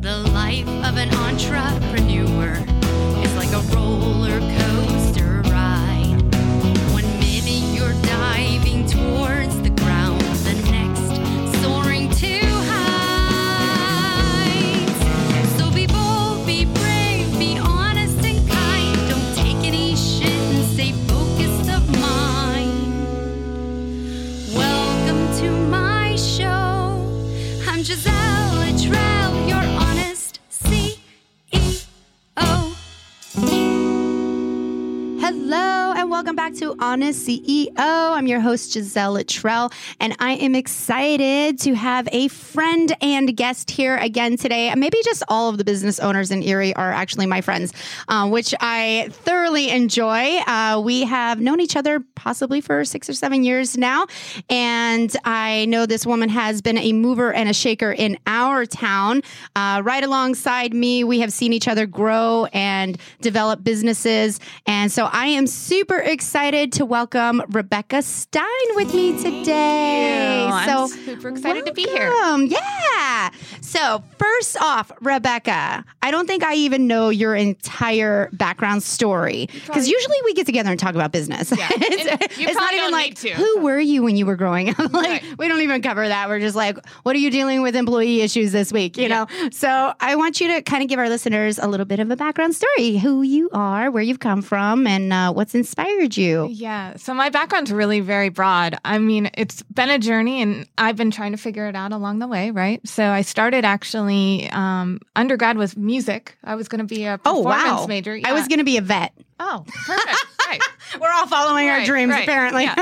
The life of an entrepreneur is like a roller coaster Honest CEO. I'm your host, Giselle Littrell, and I am excited to have a friend and guest here again today. Maybe just all of the business owners in Erie are actually my friends, uh, which I thoroughly enjoy. Uh, we have known each other possibly for six or seven years now, and I know this woman has been a mover and a shaker in our town. Uh, right alongside me, we have seen each other grow and develop businesses, and so I am super excited to welcome Rebecca Stein with me today. you. I'm So super excited to be here. Yeah. So first off, Rebecca, I don't think I even know your entire background story because usually we get together and talk about business. Yeah. it's it's not even like to, who were you when you were growing up. like Right. we don't even cover that. We're just like, what are you dealing with employee issues this week? You Yeah. know. So I want you to kind of give our listeners a little bit of a background story, who you are, where you've come from, and uh, what's inspired you. Yeah. So my background's really very broad. I mean, it's been a journey and I've been trying to figure it out along the way, right? So I started actually um, undergrad was music. I was going to be a performance Oh wow! major. I was going to be a vet. Oh, perfect. right. We're all following our dreams, right, apparently. yeah.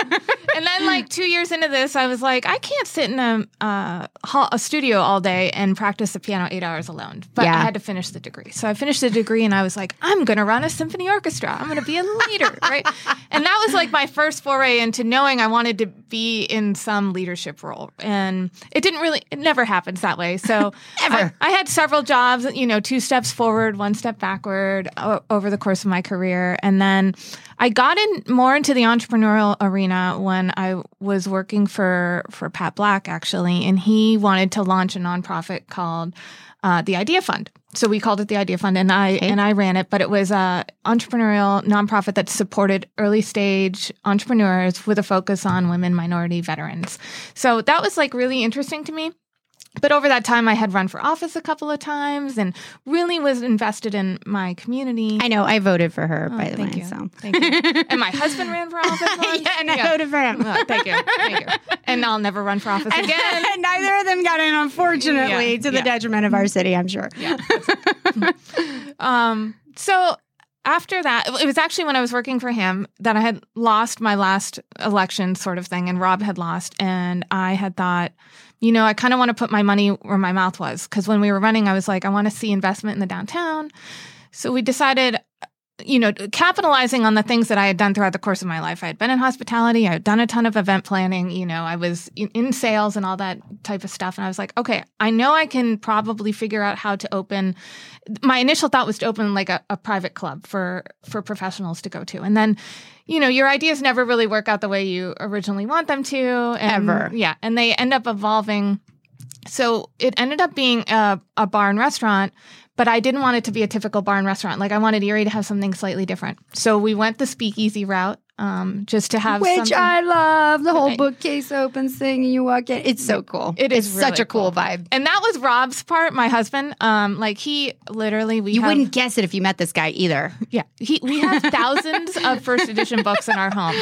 and then, like two years into this, I was like, I can't sit in a uh, hall, a studio all day and practice the piano eight hours alone. But Yeah. I had to finish the degree, so I finished the degree, and I was like, I'm going to run a symphony orchestra. I'm going to be a leader, right? And that was like my first foray into knowing I wanted to be in some leadership role, and it didn't really, it never happens that way. So Ever. I, I had several jobs, you know, two steps forward, one step backward o- over the course of my career. And then I got in more into the entrepreneurial arena when I was working for, for Pat Black, actually. And he wanted to launch a nonprofit called uh, the Idea Fund. So we called it the Idea Fund, and I and I ran it. But it was a entrepreneurial nonprofit that supported early stage entrepreneurs with a focus on women, minority, veterans. So that was like really interesting to me. But over that time, I had run for office a couple of times and really was invested in my community. I know. I voted for her, Oh, by the way. you. So. Thank you. And my husband ran for office. once. yeah, and I voted for him. Well, thank you. Thank you. And I'll never run for office And again. neither of them got in, unfortunately, Yeah, to the yeah. detriment of our city, I'm sure. Yeah. um, so after that, it was actually when I was working for him that I had lost my last election, sort of thing, and Rob had lost. And I had thought, you know, I kind of want to put my money where my mouth was. Because when we were running, I was like, I want to see investment in the downtown. So we decided, you know, capitalizing on the things that I had done throughout the course of my life. I had been in hospitality, I had done a ton of event planning, you know, I was in, in sales and all that type of stuff. And I was like, okay, I know I can probably figure out how to open. My initial thought was to open like a, a private club for for professionals to go to, and then. You know, your ideas never really work out the way you originally want them to. And, Ever. Yeah. And they end up evolving so it ended up being a, a bar and restaurant, but I didn't want it to be a typical bar and restaurant. Like I wanted Erie to have something slightly different. So we went the speakeasy route, um, just to have Which something. I love. The whole bookcase opens thing and you walk in. It's so cool. It is It's such a cool, cool. vibe. and that was Rob's part, my husband. Um, like he literally we You have, wouldn't guess it if you met this guy either. yeah he we have thousands of first edition books in our home.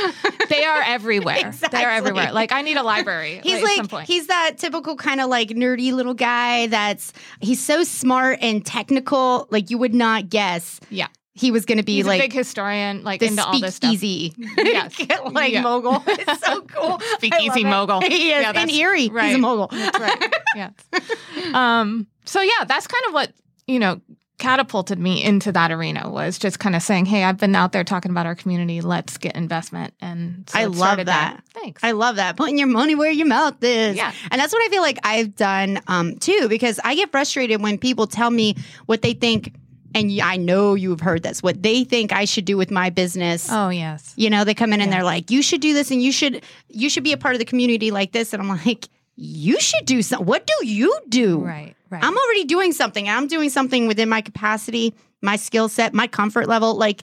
They are everywhere. They are everywhere. Like I need a library. He's like point. he's that typical kind of like nerdy little guy that's he's so smart and technical like you would not guess yeah. He was going to be He's like a big historian, like the into all this stuff. speakeasy Yes. like Yeah. mogul. It's so cool. Speakeasy mogul. He is Yeah, in Erie. He's a mogul. That's right. yes. Um, so yeah, that's kind of what, you know, catapulted me into that arena was just kind of saying, Hey, I've been out there talking about our community. Let's get investment. And so I love there. that. Thanks. I love that. Putting your money where your mouth is. Yeah. And that's what I feel like I've done um, too, because I get frustrated when people tell me what they think, and I know you've heard this, what they think I should do with my business. oh yes. You know, they come in and they're like, you should do this and you should you should be a part of the community like this. And I'm like, you should do something. What do you do? Right. Right. I'm already doing something. I'm doing something within my capacity, my skill set, my comfort level. Like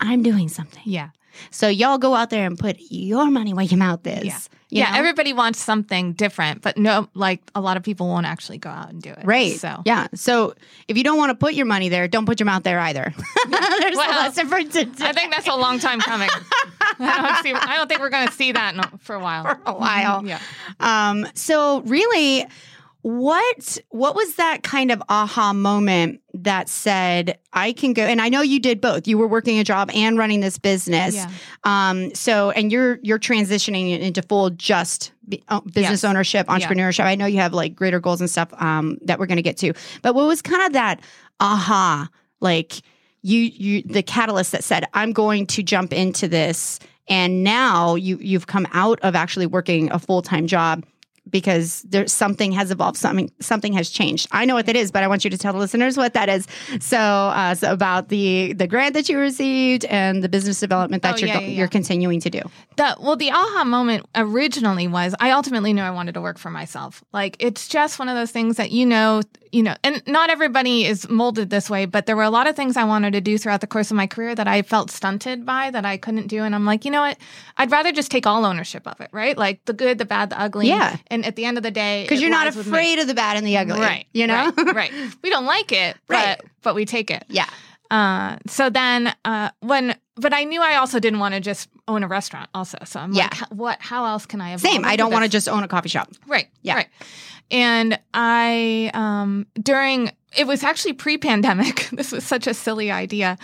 I'm doing something. yeah. So y'all go out there and put your money where your mouth is. Yeah. yeah, know? everybody wants something different, but no, like a lot of people won't actually go out and do it. Right. So yeah. So if you don't want to put your money there, don't put your mouth there either. There's a lesson for today. I think that's a long time coming. I don't see. I don't think we're going to see that in for a while. for a while. Yeah. Um, so really, what what was that kind of aha moment that said I can go? And I know you did both. You were working a job and running this business. Yeah. Um, so and you're you're transitioning into full just uh, business Yes. ownership, Yeah. entrepreneurship. I know you have like greater goals and stuff um, that we're going to get to. But what was kind of that aha like? You, you, the catalyst that said, "I'm going to jump into this," and now you, you've come out of actually working a full time job because there's something has evolved, something something has changed. I know what that is, but I want you to tell the listeners what that is. So, uh, so about the the grant that you received and the business development that Oh, you're yeah, yeah, yeah. you're continuing to do. The well, the aha moment originally was I ultimately knew I wanted to work for myself. Like it's just one of those things that you know, you know, and not everybody is molded this way, but there were a lot of things I wanted to do throughout the course of my career that I felt stunted by that I couldn't do, and I'm like, you know what? I'd rather just take all ownership of it, right? Like the good, the bad, the ugly. Yeah. And at the end of the day, Because you're not lies with me. afraid of the bad and the ugly, right? You know, right, right. We don't like it, Right. but but we take it. yeah, Uh, so then uh, when, but I knew I also didn't want to just own a restaurant also. So I'm Yeah. like, "H- what, how else can I evolve same. I don't want to just own a coffee shop. Right. Yeah. Right. And I, um, during, it was actually pre pandemic. this was such a silly idea.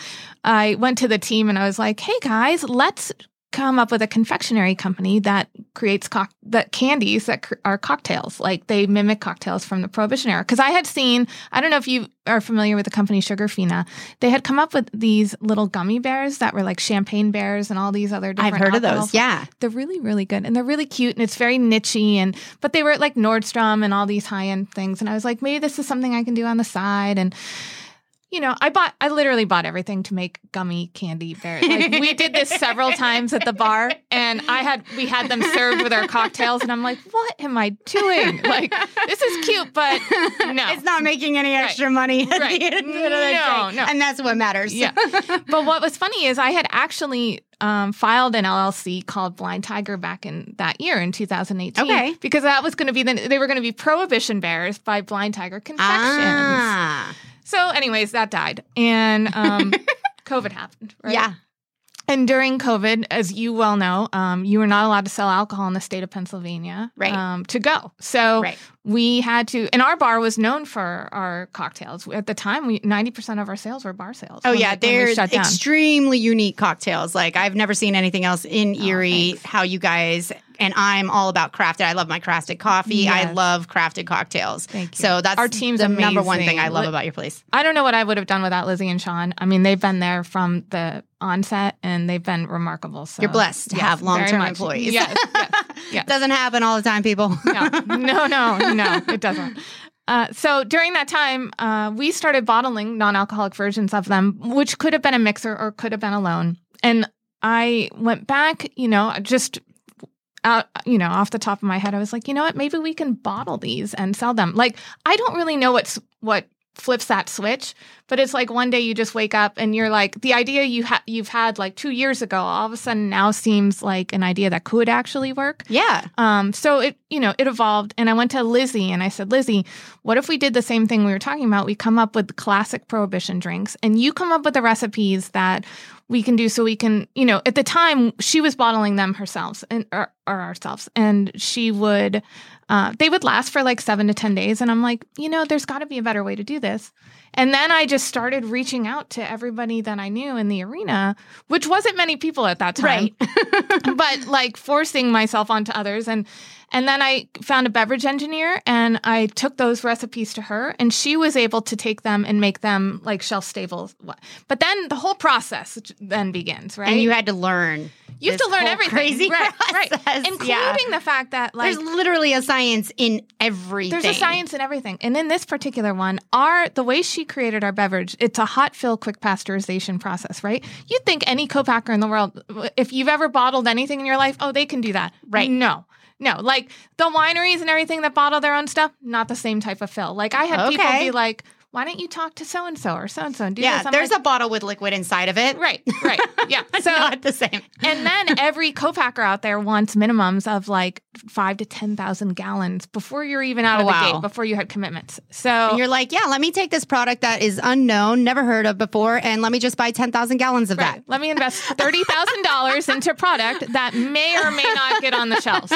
I went to the team and I was like, hey guys, let's come up with a confectionery company that creates cock- that candies that cr- are cocktails like they mimic cocktails from the prohibition era because i had seen i don't know if you are familiar with the company sugarfina they had come up with these little gummy bears that were like champagne bears and all these other different I've heard of those. Yeah, they're really, really good, and they're really cute, and it's very nichey. And but they were at like Nordstrom and all these high end things, and I was like, maybe this is something I can do on the side. And you know, I bought, I literally bought everything to make gummy candy bears. Like we did this several times at the bar, and I had we had them served with our cocktails, and I'm like, what am I doing? Like this is cute, but no, it's not making any extra money at Right. the end of the No, day. no. and that's what matters. Yeah. but what was funny is I had actually um, filed an LLC called Blind Tiger back in that year in 2018. Okay. Because that was going to be the, they were going to be Prohibition Bears by Blind Tiger Confections. ah, So, anyways, that died. And um, COVID happened. Right? yeah, And during COVID, as you well know, um, you were not allowed to sell alcohol in the state of Pennsylvania Right. um, to go. So right. We had to, and our bar was known for our cocktails. At the time, we 90% of our sales were bar sales. Oh yeah, we- when we they're extremely unique cocktails. Like I've never seen anything else in Oh, Erie. thanks. how you guys and I'm all about crafted. I love my crafted coffee. I love crafted cocktails. Thank you. So that's Our team's the number one thing I love about your place. I don't know what I would have done without Lizzie and Sean. I mean, they've been there from the onset and they've been remarkable. So You're blessed to yes, have long-term employees. Yes, yes, yes. Doesn't happen all the time, people. no, no, no, no, it doesn't. Uh, so during that time, uh, we started bottling non-alcoholic versions of them, which could have been a mixer or could have been alone. And I went back, you know, just out, you know, off the top of my head, I was like, you know what? Maybe we can bottle these and sell them. Like, I don't really know what's what flips that switch, but it's like one day you just wake up and you're like, the idea you ha- you've had like two years ago, all of a sudden now seems like an idea that could actually work. yeah. Um, so it, you know, it evolved. And I went to Lizzie and I said, Lizzie, what if we did the same thing we were talking about? We come up with classic prohibition drinks and you come up with the recipes that we can do so we can, you know, at the time she was bottling them herself and or, or ourselves and she would uh, they would last for like seven to 10 days. And I'm like, you know, there's got to be a better way to do this. And then I just started reaching out to everybody that I knew in the arena, which wasn't many people at that time Right. but like forcing myself onto others and and then I found a beverage engineer and I took those recipes to her and she was able to take them and make them like shelf stable. But then the whole process then begins, right? And you had to learn. You have to learn everything. Crazy right, right. Including Yeah. the fact that like There's literally a science in everything. there's a science in everything. And in this particular one, our the way she created our beverage, it's a hot fill quick pasteurization process, right? You'd think any co-packer in the world, if you've ever bottled anything in your life, oh, they can do that. Right. No. no. Like the wineries and everything that bottle their own stuff, not the same type of fill. Like I had people be like, "Why don't you talk to so and so or so and so and do Yeah, this?" There's like, a bottle with liquid inside of it. right, right, yeah. So not the same. and then every co-packer out there wants minimums of like five to ten thousand gallons before you're even out Oh, of the wow. gate, before you had commitments. So And you're like, yeah, let me take this product that is unknown, never heard of before, and let me just buy 10,000 gallons of Right. Let me invest thirty thousand dollars into product that may or may not get on the shelves.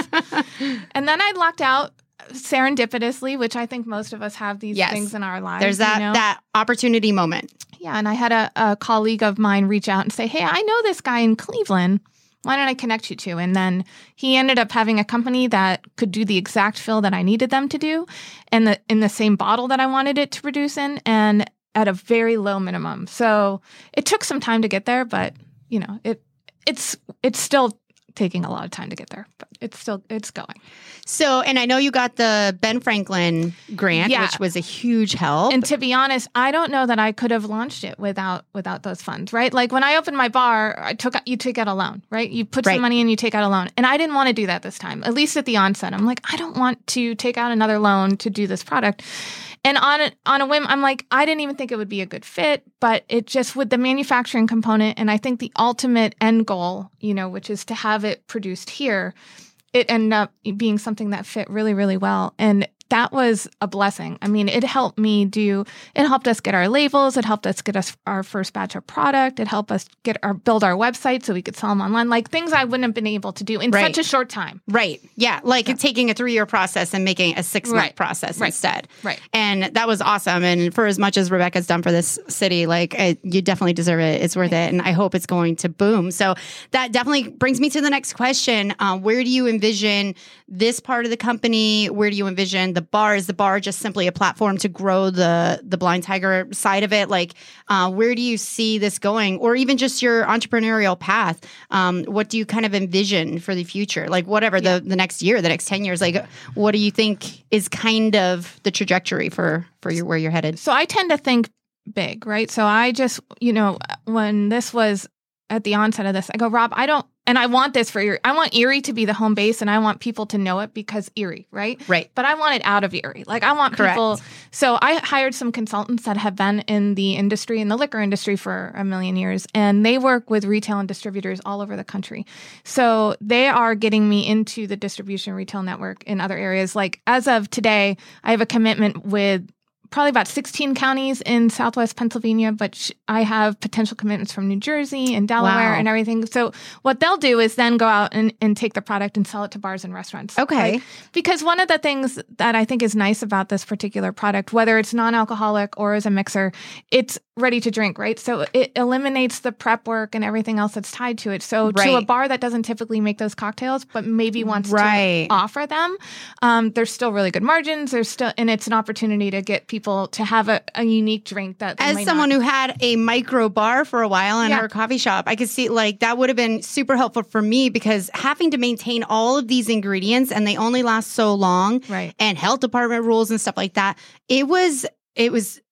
And then I locked out serendipitously, which I think most of us have these Yes. things in our lives. There's that you know? that opportunity moment. Yeah, and I had a, a colleague of mine reach out and say, Hey, I know this guy in Cleveland. Why don't I connect you to? And then he ended up having a company that could do the exact fill that I needed them to do and the in the same bottle that I wanted it to produce in and at a very low minimum. So it took some time to get there, but you know, it it's it's still taking a lot of time to get there, but it's still it's going. So, and I know you got the Ben Franklin grant, Yeah. which was a huge help. And to be honest, I don't know that I could have launched it without without those funds, right? Like when I opened my bar, I took you take out a loan, right? You put Right. some money and you take out a loan. And I didn't want to do that this time. At least at the onset. I'm like, I don't want to take out another loan to do this product. And on a, on a whim, I'm like, I didn't even think it would be a good fit, but it just with the manufacturing component and I think the ultimate end goal, you know, which is to have it produced here, it ended up being something that fit really, really well. And that was a blessing. I mean, it helped me do, it helped us get our labels. It helped us get us our first batch of product. It helped us get our, build our website so we could sell them online, like things I wouldn't have been able to do in Right. such a short time. right. Yeah. Like taking a three year process and making a six month Right. process Right. instead. Right. And that was awesome. And for as much as Rebecca's done for this city, like I, you definitely deserve it. It's worth it. And I hope it's going to boom. So that definitely brings me to the next question. Uh, where do you envision this part of the company? Where do you envision the bar? Is the bar just simply a platform to grow the the blind tiger side of it? Like, uh, where do you see this going, or even just your entrepreneurial path? Um, what do you kind of envision for the future? Like, whatever the the next year, the next ten years. Like, what do you think is kind of the trajectory for for your where you're headed? So I tend to think big, right? So I just, you know, when this was at the onset of this, I go, Rob, I don't, and I want this for Erie. I want Erie to be the home base and I want people to know it because Erie, right? Right. But I want it out of Erie. Like I want Correct. people. So I hired some consultants that have been in the industry, in the liquor industry for a million years, and they work with retail and distributors all over the country. So they are getting me into the distribution retail network in other areas. Like as of today, I have a commitment with probably about 16 counties in southwest Pennsylvania, but sh- I have potential commitments from New Jersey and Delaware Wow. and everything. So what they'll do is then go out and, and take the product and sell it to bars and restaurants. Okay. Like, because one of the things that I think is nice about this particular product, whether it's non-alcoholic or as a mixer, it's ready to drink, right? So it eliminates the prep work and everything else that's tied to it. So to a bar that doesn't typically make those cocktails, but maybe wants Right. to offer them, um, there's still really good margins. There's still, and it's an opportunity to get people to have a, a unique drink that they As someone not- who had a micro bar for a while in Yeah. her coffee shop, I could see like that would have been super helpful for me because having to maintain all of these ingredients and they only last so long Right. and health department rules and stuff like that, it was it was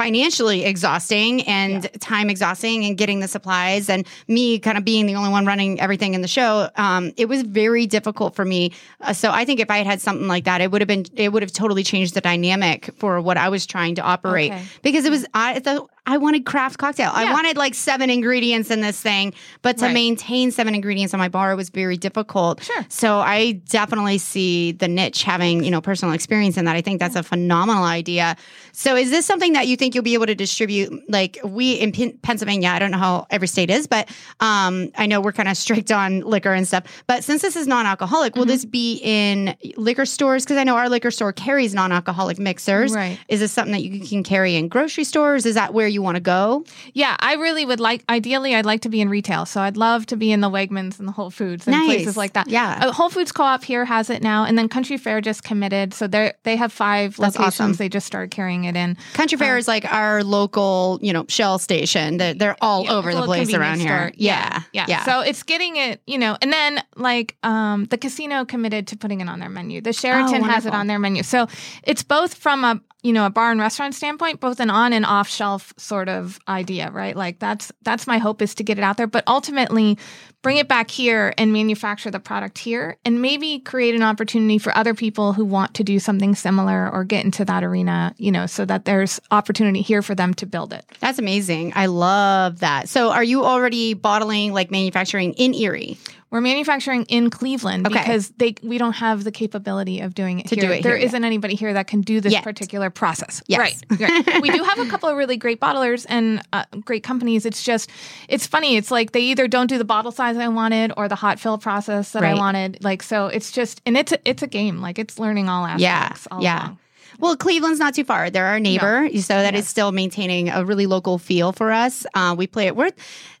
financially exhausting and time exhausting and getting the supplies and me kind of being the only one running everything in the show um, it was very difficult for me. Uh, so i think if i had had something like that it would have been it would have totally changed the dynamic for what i was trying to operate. Okay. because it was i the, I wanted craft cocktail. I wanted like seven ingredients in this thing, but to Right. maintain seven ingredients on my bar was very difficult. Sure. So I definitely see the niche having, you know, personal experience in that. I think that's a phenomenal idea. So is this something that you think you'll be able to distribute? Like we in Pen- Pennsylvania, I don't know how every state is, but um, I know we're kind of strict on liquor and stuff. But since this is non-alcoholic, Mm-hmm. will this be in liquor stores? Because I know our liquor store carries non-alcoholic mixers. Right. Is this something that you can carry in grocery stores? Is that where you want to go? Yeah, I really would like. Ideally, I'd like to be in retail, so I'd love to be in the Wegmans and the Whole Foods and Nice. places like that. Yeah. uh, Whole Foods Co-op here has it now, and then Country Fair just committed, so they they have five That's locations. awesome. They just started carrying it in. Country Fair is like our local, you know, Shell station. They're, they're all Yeah, over the place around here. Yeah, yeah, yeah. So it's getting it, you know, and then like um, the casino committed to putting it on their menu. The Sheraton has it on their menu. So it's both from a you know a bar and restaurant standpoint, both an on and off shelf sort of idea, right? Like that's that's my hope is to get it out there, but ultimately bring it back here and manufacture the product here and maybe create an opportunity for other people who want to do something similar or get into that arena, you know, so that there's opportunity here for them to build it. That's amazing. I love that. So, are you already bottling, like manufacturing in Erie? We're manufacturing in Cleveland Okay. because they we don't have the capability of doing it To here. do it There not anybody here that can do this Yet. particular process. Yes. Right. right. we do have a couple of really great bottlers and uh, great companies. It's just it's funny. It's like they either don't do the bottle size I wanted or the hot fill process that I wanted. Like so, it's just and it's a, it's a game. Like it's learning all Yeah. aspects. all Yeah. along. Well, Cleveland's not too far. They're our neighbor, so that is still maintaining a really local feel for us. Uh, we play it. We're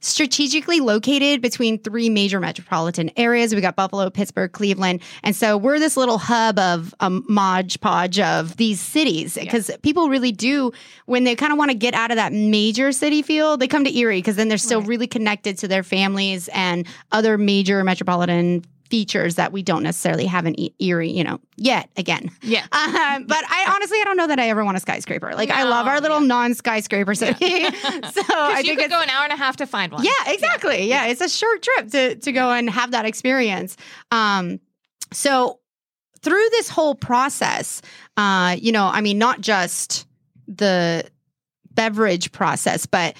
strategically located between three major metropolitan areas. We got Buffalo, Pittsburgh, Cleveland, and so we're this little hub of a modge podge of these cities because people really do when they kind of want to get out of that major city feel, they come to Erie because then they're still Right. really connected to their families and other major metropolitan features that we don't necessarily have in E- Erie, you know, yet again. Yeah. Um, but I honestly, I don't know that I ever want a skyscraper. Like I love our little yeah. non-skyscraper city. so I you could go an hour and a half to find one. yeah, exactly. Yeah. it's a short trip to to go and have that experience. Um, so through this whole process, uh, you know, I mean, not just the beverage process, but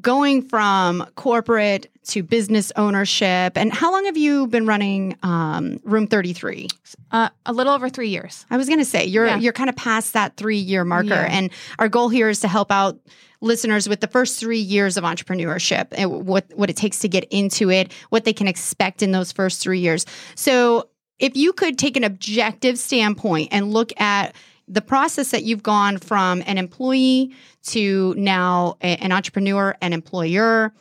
going from corporate to business ownership. And how long have you been running um, Room Thirty Three? Uh, a little over three years. I was going to say you're Yeah. you're kind of past that three year marker, Yeah. and our goal here is to help out listeners with the first three years of entrepreneurship and what what it takes to get into it, what they can expect in those first three years. So, if you could take an objective standpoint and look at the process that you've gone from an employee to now a- an entrepreneur, an employer,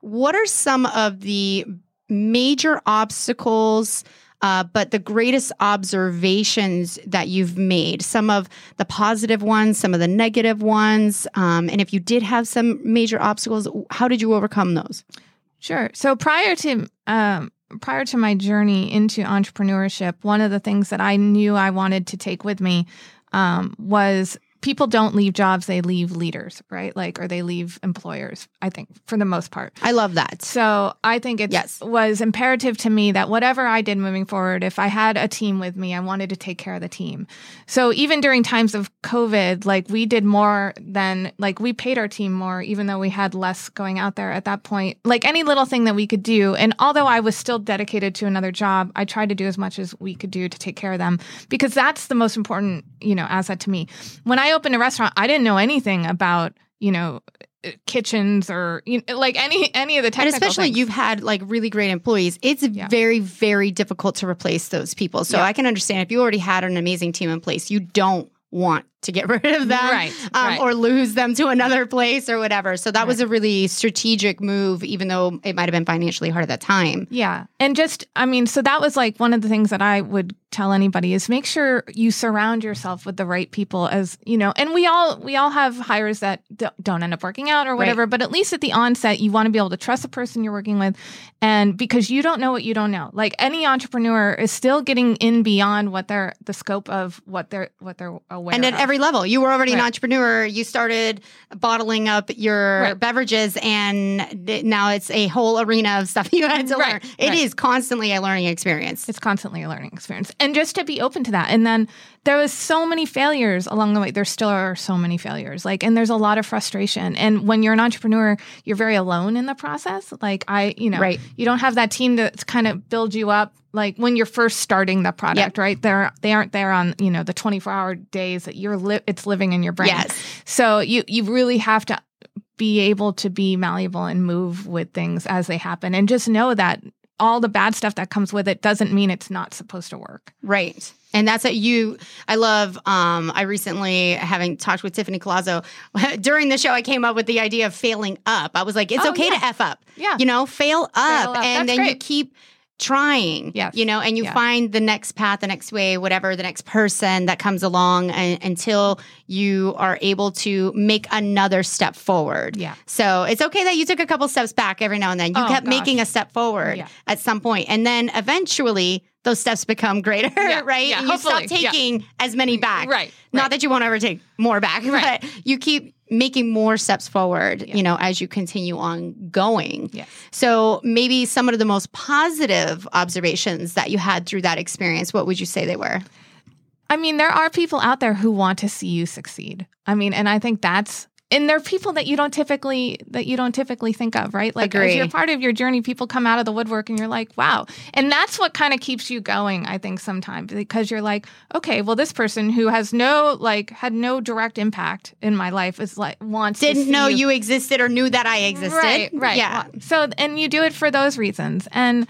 what are some of the major obstacles? uh, but the greatest observations that you've made, some of the positive ones, some of the negative ones. Um, and if you did have some major obstacles, how did you overcome those? Sure. So prior to um, prior to my journey into entrepreneurship, one of the things that I knew I wanted to take with me um, was people don't leave jobs; they leave leaders, right? Like, or they leave employers. I think for the most part. I love that. So I think it Yes. was imperative to me that whatever I did moving forward, if I had a team with me, I wanted to take care of the team. So even during times of COVID, like we did more than like we paid our team more, even though we had less going out there at that point. Like any little thing that we could do. And although I was still dedicated to another job, I tried to do as much as we could do to take care of them because that's the most important, you know, asset to me. When I opened a restaurant, I didn't know anything about, you know, uh, kitchens or you know, like any any of the And technical especially things. you've had like really great employees. It's Yeah. very, very difficult to replace those people. So Yeah. I can understand if you already had an amazing team in place, you don't want to get rid of them Right, um, right. or lose them to another place or whatever. So that was a really strategic move, even though it might have been financially hard at that time. Yeah. And just, I mean, so that was like one of the things that I would tell anybody is make sure you surround yourself with the right people as, you know, and we all, we all have hires that d- don't end up working out or whatever, but at least at the onset, you want to be able to trust the person you're working with. And because you don't know what you don't know, like any entrepreneur is still getting in beyond what they're, the scope of what they're, what they're aware and at of. Every level, you were already an entrepreneur. You started bottling up your Right. beverages, and th- now it's a whole arena of stuff you had to Right, learn. It is right. constantly a learning experience. It's constantly a learning experience. And just to be open to that. And then there was so many failures along the way. There still are so many failures. Like, and there's a lot of frustration. And when you're an entrepreneur, you're very alone in the process. Like I, you know, Right. you don't have that team to kind of build you up. Like when you're first starting the product, right? They're they aren't there on you know the 24 hour days that you're li- it's living in your brain. Yes. So you you really have to be able to be malleable and move with things as they happen, and just know that all the bad stuff that comes with it doesn't mean it's not supposed to work. Right. And that's what you, I love. Um, I recently, having talked with Tiffany Colazzo during the show, I came up with the idea of failing up. I was like, it's Oh, okay yeah. to F up. Yeah. You know, fail up. up. And That's then you keep trying. Yes. You know, and you find the next path, the next way, whatever, the next person that comes along and, until you are able to make another step forward. Yeah. So it's okay that you took a couple steps back every now and then. You Oh, kept gosh. making a step forward Yeah. at some point, And then eventually, those steps become greater, Yeah, right? yeah, and you stop hopefully, yeah. taking as many mm-hmm. back. Right, Not right. that you won't ever take more back, Right. but you keep making more steps forward, you know, as you continue on going. Yes. So maybe some of the most positive observations that you had through that experience, what would you say they were? I mean, there are people out there who want to see you succeed. I mean, and I think that's and they're people that you don't typically that you don't typically think of, right? Like Agree. as you're part of your journey, people come out of the woodwork and you're like, wow. And that's what kind of keeps you going, I think, sometimes because you're like, okay, well, this person who has no like had no direct impact in my life is like wants to Didn't know you existed or knew that I existed. Right, right. Yeah. So, and you do it for those reasons. And,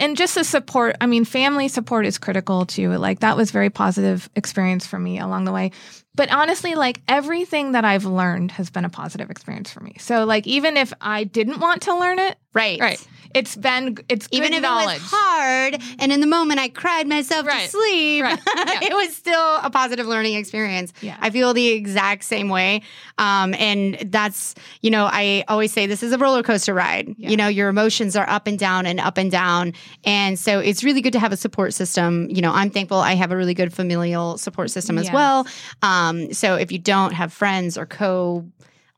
and just the support, I mean, family support is critical too. Like that was very positive experience for me along the way. But honestly, like everything that I've learned has been a positive experience for me. So like even if I didn't want to learn it, Right. right, it's been it's Even if knowledge. it was hard and in the moment I cried myself Right. to sleep, Right. Yeah. it was still a positive learning experience. Yeah. I feel the exact same way. Um, and that's, you know, I always say this is a roller coaster ride. Yeah. You know, your emotions are up and down and up and down. And so it's really good to have a support system. You know, I'm thankful I have a really good familial support system as Yes. well. Um, so if you don't have friends or co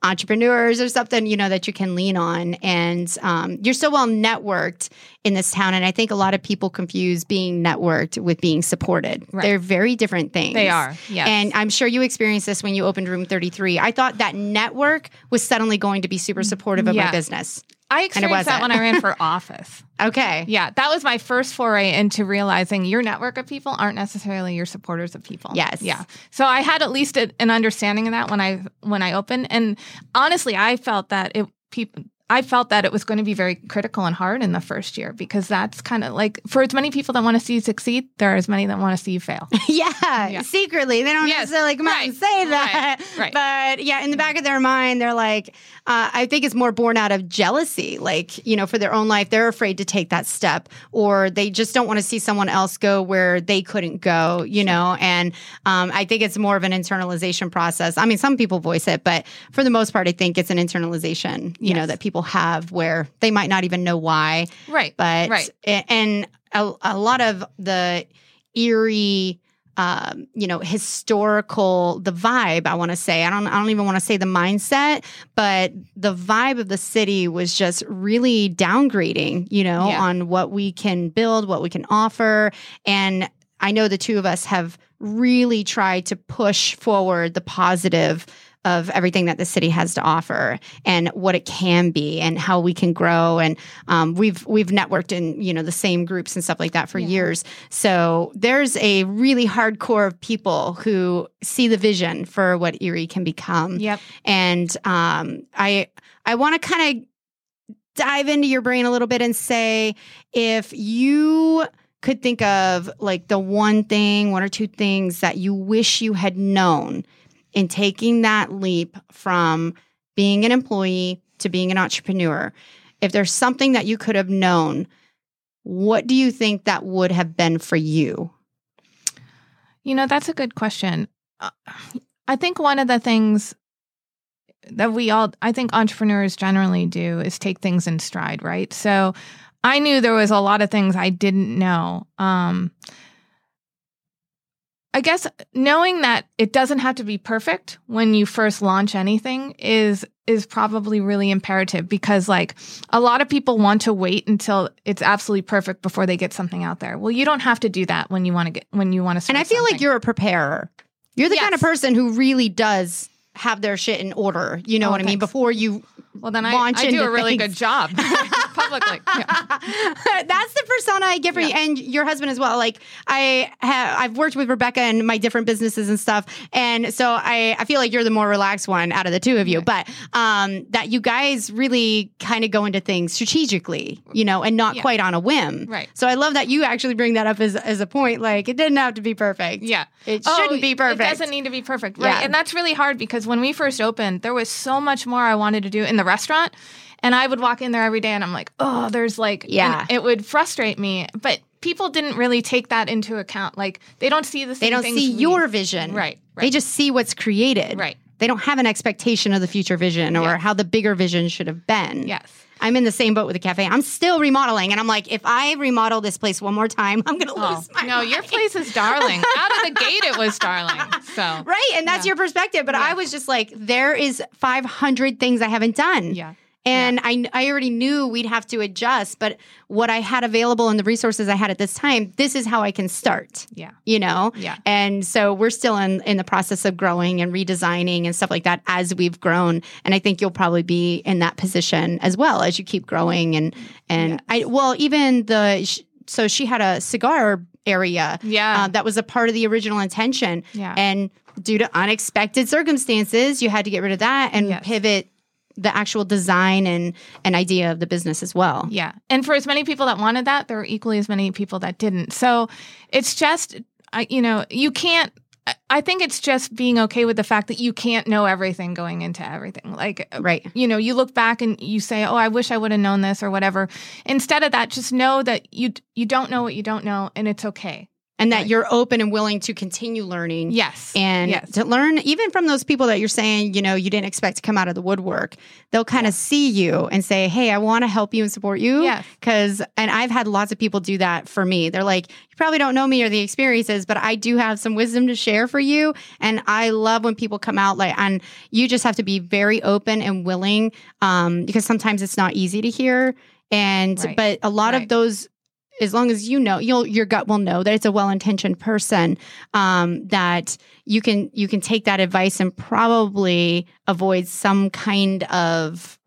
entrepreneurs or something, you know, that you can lean on. And um, you're so well networked in this town. And I think a lot of people confuse being networked with being supported. Right. They're very different things. They are, yes. And I'm sure you experienced this when you opened Room 33. I thought that network was suddenly going to be super supportive of my business. I experienced that when I ran for office. Okay. Yeah, that was my first foray into realizing your network of people aren't necessarily your supporters of people. Yes. Yeah. So I had at least a, an understanding of that when I when I opened, and honestly, I felt that it people. I felt that it was going to be very critical and hard in the first year because that's kind of like for as many people that want to see you succeed, there are as many that want to see you fail. Yeah, Yeah. secretly. They don't Yes, necessarily come out and say that. right, right. But yeah, in the back of their mind, they're like, uh, I think it's more born out of jealousy. Like, you know, for their own life, they're afraid to take that step or they just don't want to see someone else go where they couldn't go, you know? And um, I think it's more of an internalization process. I mean, some people voice it, but for the most part, I think it's an internalization, you know, that people have where they might not even know why right. but Right. and a, a lot of the Erie um, you know historical the vibe i want to say i don't i don't even want to say the mindset but the vibe of the city was just really downgrading you know Yeah. on what we can build what we can offer and i know the two of us have really tried to push forward the positive of everything that the city has to offer and what it can be and how we can grow. And um, we've we've networked in you know the same groups and stuff like that for years. So there's a really hardcore of people who see the vision for what erie can become. Yep. and um, i i want to kind of dive into your brain a little bit and say if you could think of like the one thing one or two things that you wish you had known in taking that leap from being an employee to being an entrepreneur, if there's something that you could have known, what do you think that would have been for you? You know, that's a good question. Uh, I think one of the things that we all, I think entrepreneurs generally do is take things in stride, right? So I knew there was a lot of things I didn't know. Um, I guess knowing that it doesn't have to be perfect when you first launch anything is is probably really imperative because like a lot of people want to wait until it's absolutely perfect before they get something out there. Well, you don't have to do that when you want to get when you want to start. And I feel like you're a preparer. You're the kind of person who really does have their shit in order. You know Oh, what I mean? Before you Well, then I, launch I do into a really things. good job publicly. Yeah. That's the persona I get for you, and your husband as well. Like I have, I've worked with Rebecca and my different businesses and stuff, and so I, I feel like you're the more relaxed one out of the two of you. But um, that you guys really kind of go into things strategically, you know, and not Yeah. quite on a whim. Right. So I love that you actually bring that up as as a point. Like it didn't have to be perfect. Yeah. It Oh, shouldn't be perfect. It doesn't need to be perfect. Right. Yeah. And that's really hard because when we first opened, there was so much more I wanted to do in the restaurant. And I would walk in there every day and I'm like, oh, there's like, Yeah. it would frustrate me. But people didn't really take that into account. Like, they don't see the same thing. They don't see your vision. Right. They just see what's created. Right. They don't have an expectation of the future vision or Yeah. how the bigger vision should have been. Yes. I'm in the same boat with the cafe. I'm still remodeling, and I'm like, if I remodel this place one more time, I'm gonna Oh, lose my no, your place is darling. Out of the gate, it was darling. So Right, and that's Yeah. your perspective. But I was just like, there is 500 things I haven't done. yeah, And I, I already knew we'd have to adjust, but what I had available and the resources I had at this time, this is how I can start, yeah, you know? yeah. And so we're still in, in the process of growing and redesigning and stuff like that as we've grown. And I think you'll probably be in that position as well as you keep growing. And, and I, well, even the, so she had a cigar area Yeah. uh, that was a part of the original intention. Yeah. And due to unexpected circumstances, you had to get rid of that and Yes. pivot the actual design and an idea of the business as well. Yeah. And for as many people that wanted that, there were equally as many people that didn't. So it's just, I, you know, you can't. I- I think it's just being okay with the fact that you can't know everything going into everything. Like, Right. you know, you look back and you say, "Oh, I wish I would have known this" or whatever. Instead of that, just know that you you don't know what you don't know, and it's okay. And that Right. you're open and willing to continue learning. Yes. And yes. to learn even from those people that you're saying, you know, you didn't expect to come out of the woodwork, they'll kind of see you and say, Hey, I want to help you and support you. Yes. Cause, and I've had lots of people do that for me. They're like, You probably don't know me or the experiences, but I do have some wisdom to share for you. And I love when people come out like, and you just have to be very open and willing um, because sometimes it's not easy to hear. And, Right. but a lot of those, as long as you know, you'll your gut will know that it's a well-intentioned person. Um, that you can you can take that advice and probably avoid some kind of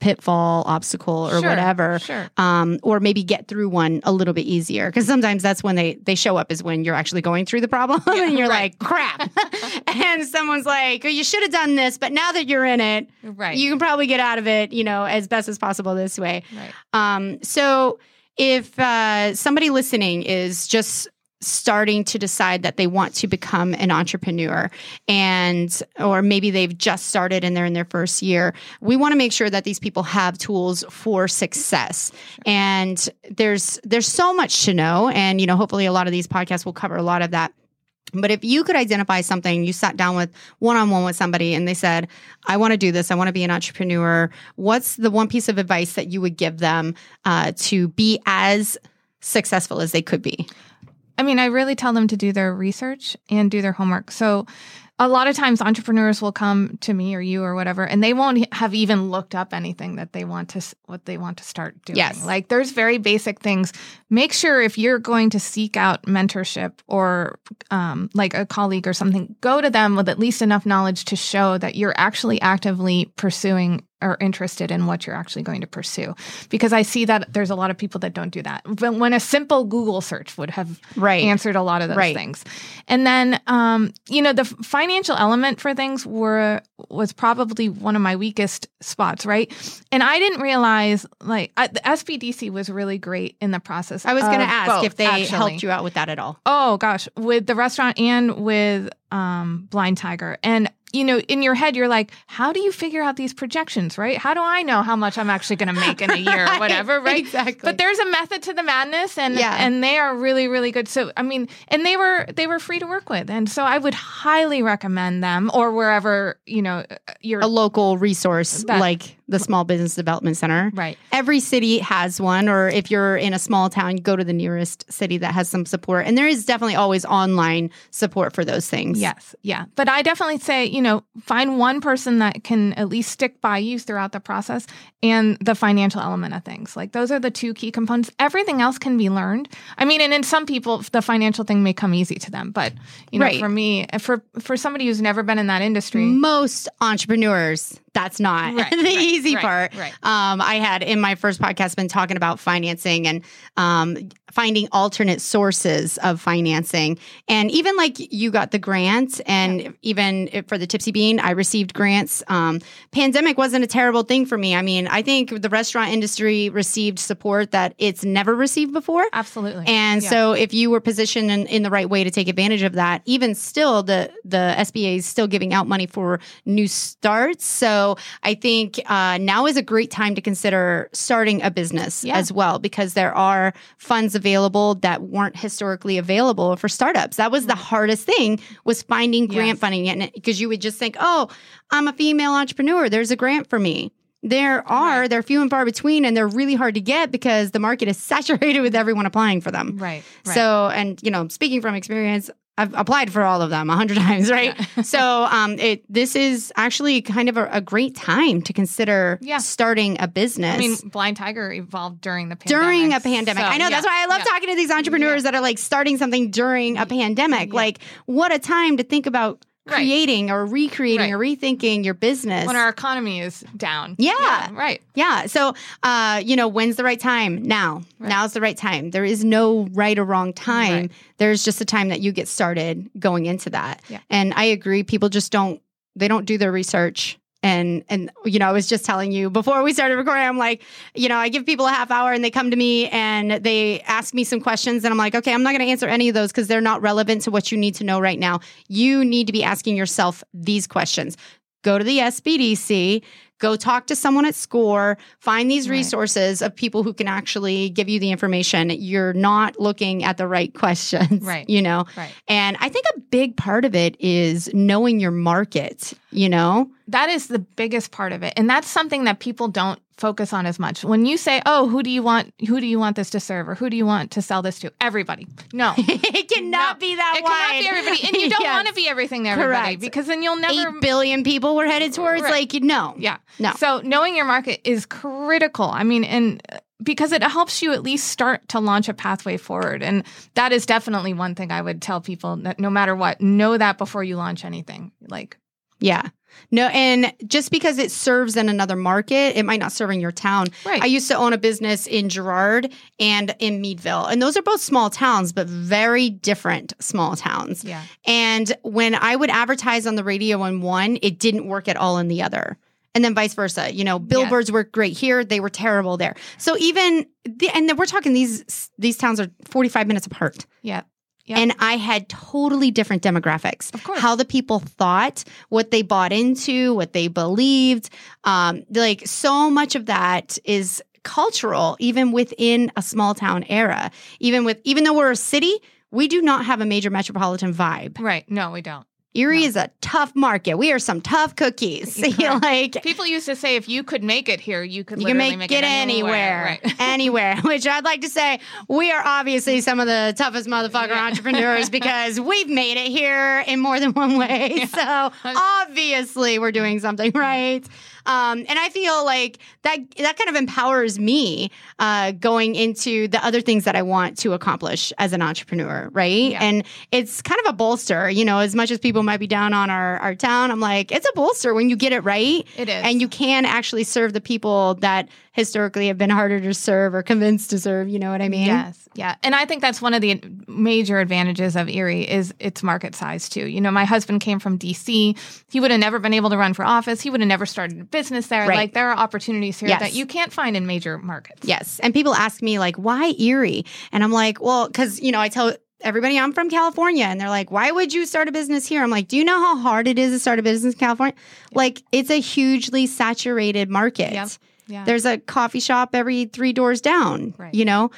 pitfall, obstacle, or Sure, whatever. Sure. Um, or maybe get through one a little bit easier because sometimes that's when they they show up is when you're actually going through the problem and you're right. like crap and someone's like oh, you should have done this but now that you're in it Right. you can probably get out of it you know as best as possible this way right. um, so if uh, somebody listening is just starting to decide that they want to become an entrepreneur and or maybe they've just started and they're in their first year we want to make sure that these people have tools for success. And there's there's so much to know and you know hopefully a lot of these podcasts will cover a lot of that but if you could identify something, you sat down with one on one with somebody and they said, I want to do this, I want to be an entrepreneur, what's the one piece of advice that you would give them uh, to be as successful as they could be? I mean, I really tell them to do their research and do their homework. So, a lot of times entrepreneurs will come to me or you or whatever, and they won't have even looked up anything that they want to what they want to start doing. Yes. like there's very basic things. Make sure if you're going to seek out mentorship or um, like a colleague or something, go to them with at least enough knowledge to show that you're actually actively pursuing or interested in what you're actually going to pursue. Because I see that there's a lot of people that don't do that. When when a simple Google search would have Right. answered a lot of those Right. things. And then, um, you know, the financial element for things were was probably one of my weakest spots, right? And I didn't realize like I, the SBDC was really great in the process. I was going to ask both, if they actually. helped you out with that at all. Oh gosh, with the restaurant and with um, Blind Tiger. And you know, in your head, you're like, how do you figure out these projections, right? How do I know how much I'm actually going to make in a year or whatever, right? Exactly. But there's a method to the madness, and Yeah. and they are really really good. So I mean, and they were they were free to work with, and so I would highly recommend them or wherever you know uh, you're a local resource That- like the Small Business Development Center. right. Every city has one, or if you're in a small town, go to the nearest city that has some support. And there is definitely always online support for those things. Yes, yeah. But I definitely say, you know, find one person that can at least stick by you throughout the process and the financial element of things. Like those are the two key components. Everything else can be learned. I mean, and in some people the financial thing may come easy to them, but you know, Right. for me, for for somebody who's never been in that industry, Most entrepreneurs, that's not Right, the right, easy right, part. right. Um, I had in my first podcast been talking about financing and um, finding alternate sources of financing. And even like you got the grant, and even for the Tipsy Bean, I received grants. Um, pandemic wasn't a terrible thing for me. I mean, I think the restaurant industry received support that it's never received before. absolutely. And Yeah. so if you were positioned in, in the right way to take advantage of that, even still the the SBA is still giving out money for new starts. So I think uh, Uh, now is a great time to consider starting a business Yeah. as well because there are funds available that weren't historically available for startups. That was the mm. hardest thing was finding grant Yes. funding and because you would just think, "Oh, I'm a female entrepreneur, there's a grant for me." There are, Right. they're few and far between, and they're really hard to get because the market is saturated with everyone applying for them. Right. right. So, and you know, speaking from experience, I've applied for all of them a hundred times, right? Yeah. so, um, it this is actually kind of a, a great time to consider Yeah. starting a business. I mean, Blind Tiger evolved during the pandemic. during a pandemic. So, I know yeah, that's why I love talking to these entrepreneurs that are like starting something during a pandemic. Like, what a time to think about Right. creating or recreating Right. or rethinking your business. when our economy is down. Yeah. right. Yeah. So, uh, you know, when's the right time? Now. Right. Now's the right time. There is no right or wrong time. There's just a time that you get started going into that. Yeah. And I agree. People just don't. They don't do their research. And and you know, I was just telling you before we started recording. I'm like, you know, I give people a half hour and they come to me and they ask me some questions, and I'm like, okay, I'm not going to answer any of those because they're not relevant to what you need to know right now. You need to be asking yourself these questions. Go to the SBDC, go talk to someone at SCORE, find these Right. resources of people who can actually give you the information. You're not looking at the right questions, Right. You know, Right. and I think a big part of it is knowing your market, you know? That is the biggest part of it. And that's something that people don't focus on as much. When you say, "Oh, who do you want who do you want this to serve or who do you want to sell this to?" Everybody. No. it cannot No. be that way. it wide. cannot be everybody. And you don't Yes. want to be everything to everybody Correct. because then you'll never Eight billion people we're headed towards. Right. Like, no. Yeah. No. So knowing your market is critical. I mean, and uh, because it helps you at least start to launch a pathway forward. And that is definitely one thing I would tell people that no matter what, know that before you launch anything. Like, Yeah. No, and just because it serves in another market, it might not serve in your town. right. I used to own a business in Girard and in Meadville, and those are both small towns, but very different small towns. yeah. And when I would advertise on the radio in one, it didn't work at all in the other. And then vice versa. You know, billboards work great here, they were terrible there. So even the, and then we're talking these these towns are 45 minutes apart. Yeah. Yep. And I had totally different demographics. Of course. How the people thought, what they bought into, what they believed. Um, like so much of that is cultural, even within a small town era. Even with even though we're a city, we do not have a major metropolitan vibe. Right. No, we don't. Erie No. is a tough market. We are some tough cookies. Like People used to say if you could make it here, you could you can make, make it anywhere, Right. anywhere. Which I'd like to say, we are obviously some of the toughest motherfucker Yeah. entrepreneurs because we've made it here in more than one way. So obviously, we're doing something right. Um, and I feel like that that kind of empowers me uh, going into the other things that I want to accomplish as an entrepreneur, right? Yeah. And it's kind of a bolster, you know. As much as people might be down on our our town, I'm like, it's a bolster when you get it right It is. and you can actually serve the people that historically have been harder to serve or convinced to serve. You know what I mean? Yes, yeah, and I think that's one of the major advantages of Erie is its market size too. You know, my husband came from DC; he would have never been able to run for office. He would have never started a business there. Right. Like there are opportunities here Yes. that you can't find in major markets. Yes. And people ask me like, why Erie? And I'm like, well, because you know, I tell everybody I'm from California, and they're like, why would you start a business here? I'm like, do you know how hard it is to start a business in California? Like, it's a hugely saturated market. Yep. Yeah, There's a coffee shop every three doors down. Right. You know,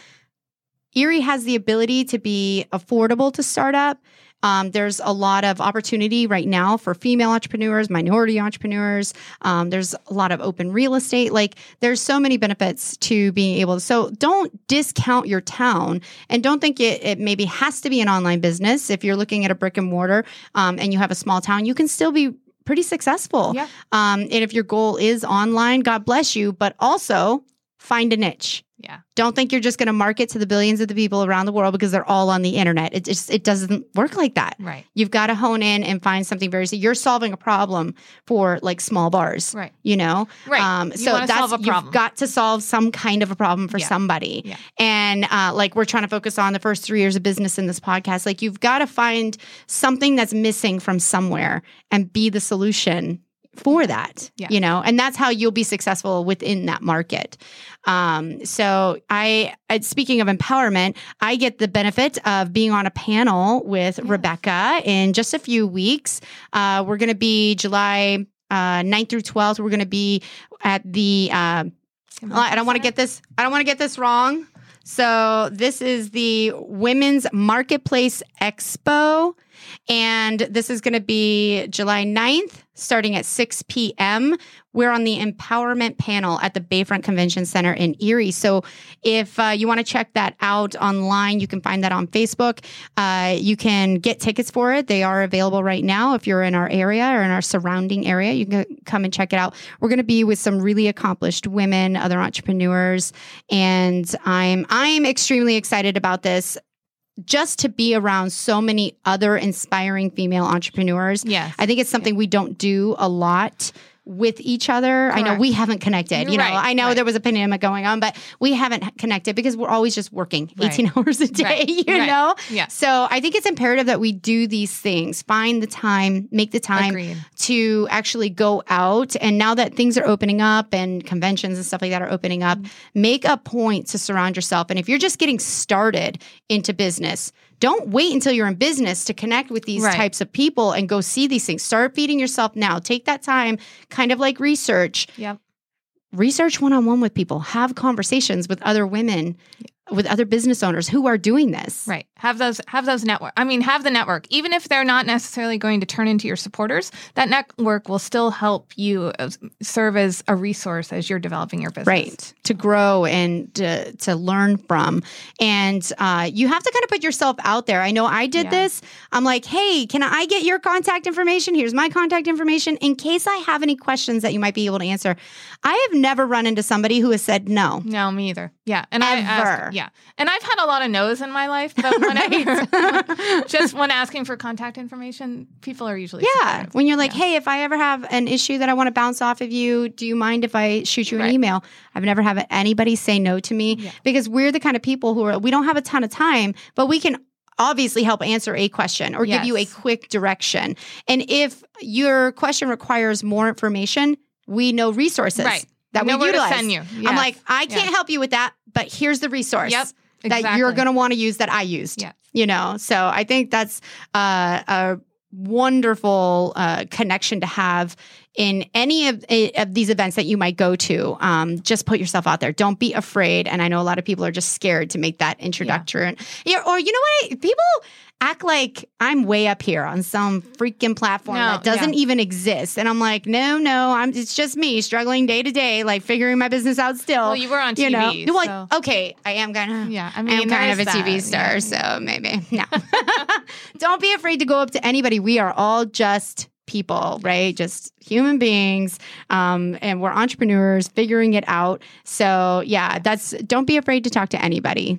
Erie has the ability to be affordable to start up. Um, there's a lot of opportunity right now for female entrepreneurs, minority entrepreneurs. Um, there's a lot of open real estate. Like there's so many benefits to being able to. So don't discount your town and don't think it, it maybe has to be an online business. If you're looking at a brick and mortar um, and you have a small town, you can still be pretty successful. Yeah. Um, and if your goal is online, God bless you, but also find a niche. yeah, Don't think you're just going to market to the billions of the people around the world because they're all on the internet. It just it doesn't work like that. right, You've got to hone in and find something very. So you're solving a problem for like small bars, right, you know. right. Um, so wanna that's solve a problem. you've got to solve some kind of a problem for Yeah. somebody. Yeah. And uh, like we're trying to focus on the first three years of business in this podcast. Like you've got to find something that's missing from somewhere and be the solution for that. Yeah. You know, and that's how you'll be successful within that market. Um, so I, speaking of empowerment, I get the benefit of being on a panel with Yes. Rebecca in just a few weeks. Uh, we're going to be July uh, 9th through 12th. We're going to be at the, uh, I don't want to get this, I don't want to get this wrong. So this is the Women's Marketplace Expo. And this is going to be July 9th starting at 6 p.m. We're on the empowerment panel at the Bayfront Convention Center in Erie. So if uh, you want to check that out online, you can find that on Facebook. Uh, you can get tickets for it. They are available right now. If you're in our area or in our surrounding area, you can come and check it out. We're going to be with some really accomplished women, other entrepreneurs, and I'm I'm extremely excited about this just to be around so many other inspiring female entrepreneurs. Yes. I think it's something we don't do a lot with each other. I know we haven't connected. You know, Right, I know right. there was a pandemic going on, but we haven't connected because we're always just working 18 hours a day, Right, you right. know? Yeah. So I think it's imperative that we do these things, find the time, make the time Agreed. to actually go out. And now that things are opening up and conventions and stuff like that are opening up, Mm-hmm. make a point to surround yourself. And if you're just getting started into business, don't wait until you're in business to connect with these Right. types of people and go see these things. Start feeding yourself now. Take that time, kind of like research. Yep. Research one on one with people, have conversations with other women, with other business owners who are doing this. Right. Have those have those network. I mean, have the network. Even if they're not necessarily going to turn into your supporters, that network will still help you serve as a resource as you're developing your business. right to grow and to, to learn from and uh, you have to kind of put yourself out there i know i did Yeah. this i'm like hey can i get your contact information here's my contact information in case i have any questions that you might be able to answer i have never run into somebody who has said no No, me either. Yeah, and I asked, yeah, and I've had a lot of no's in my life, but whenever just when asking for contact information, people are usually yeah supportive. when you're like Yeah. hey if i ever have an issue that i want to bounce off of you do you mind if i shoot you an Right. email i've never had anybody say no to me Yeah. because we're the kind of people who are we don't have a ton of time but we can obviously help answer a question or give you a quick direction and if your question requires more information we know resources Right. That we utilize. send you. i'm like i can't Yes. help you with that but here's the resource Yep, that you're going to want to use that i used Yeah. you know? So i think that's uh, a wonderful uh, connection to have in any of, eh, of these events that you might go to. Um, just put yourself out there. Don't be afraid and i know a lot of people are just scared to make that introduction. Yeah, or you know what? I, people act like i'm way up here on some freaking platform No, that doesn't yeah. even exist and i'm like no no i'm it's just me struggling day to day like figuring my business out still Well, you were on TV. you know TV, well, okay i am gonna Yeah, I mean, am kind of a there's TV that, star, yeah. so maybe no. Don't be afraid to go up to anybody. We are all just people, right? Just human beings, um, and we're entrepreneurs figuring it out. So yeah, that's. Don't be afraid to talk to anybody.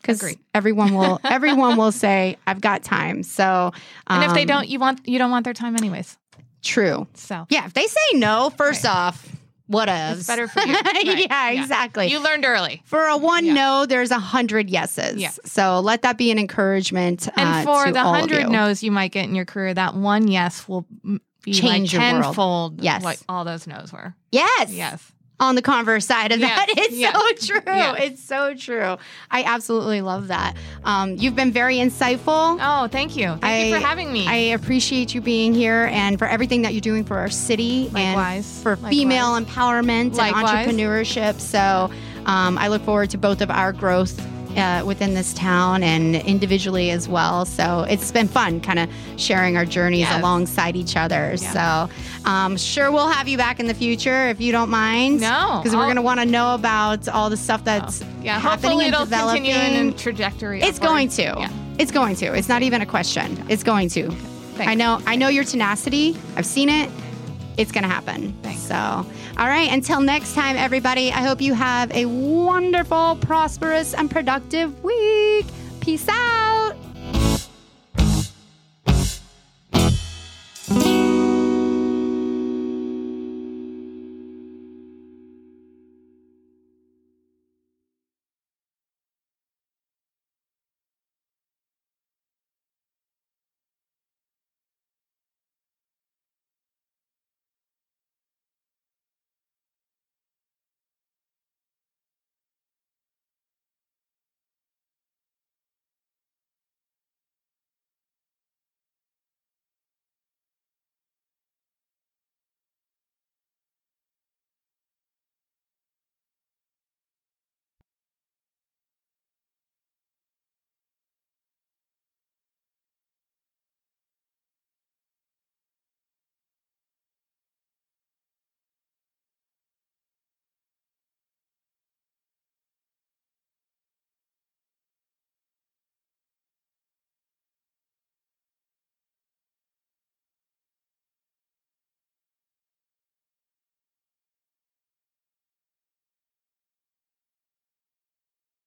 Because everyone will, everyone will say, "I've got time." So, And if they um, don't, you want you don't want their time anyways. true. So Yeah, if they say no, first Right. off, what it's better for you. Right, yeah, exactly. You learned early. For a one Yeah. no, there's a hundred yeses. Yeah. So let that be an encouragement. And uh, for the hundred you. no's you might get in your career, that one yes will be Change your like world. tenfold Yes. what all those no's were. Yes. Yes. On the converse side of Yes. that, it's Yes. so true. Yes. It's so true. I absolutely love that. Um, you've been very insightful. Oh, thank you. Thank you for having me. I appreciate you being here and for everything that you're doing for our city Likewise. and for Likewise. female empowerment Likewise. and entrepreneurship. So um, I look forward to both of our growth. Uh, within this town and individually as well. So it's been fun kind of sharing our journeys Yes. alongside each other. Yeah. So um, sure, we'll have you back in the future if you don't mind. No, Because we're going to want to know about all the stuff that's yeah, happening and developing. in a trajectory. It's upward. going to. Yeah. It's going to. It's not even a question. It's going to. Thanks. I know. I know your tenacity. I've seen it. It's going to happen. Thanks. So, all right. Until next time, everybody. I hope you have a wonderful, prosperous, and productive week. Peace out.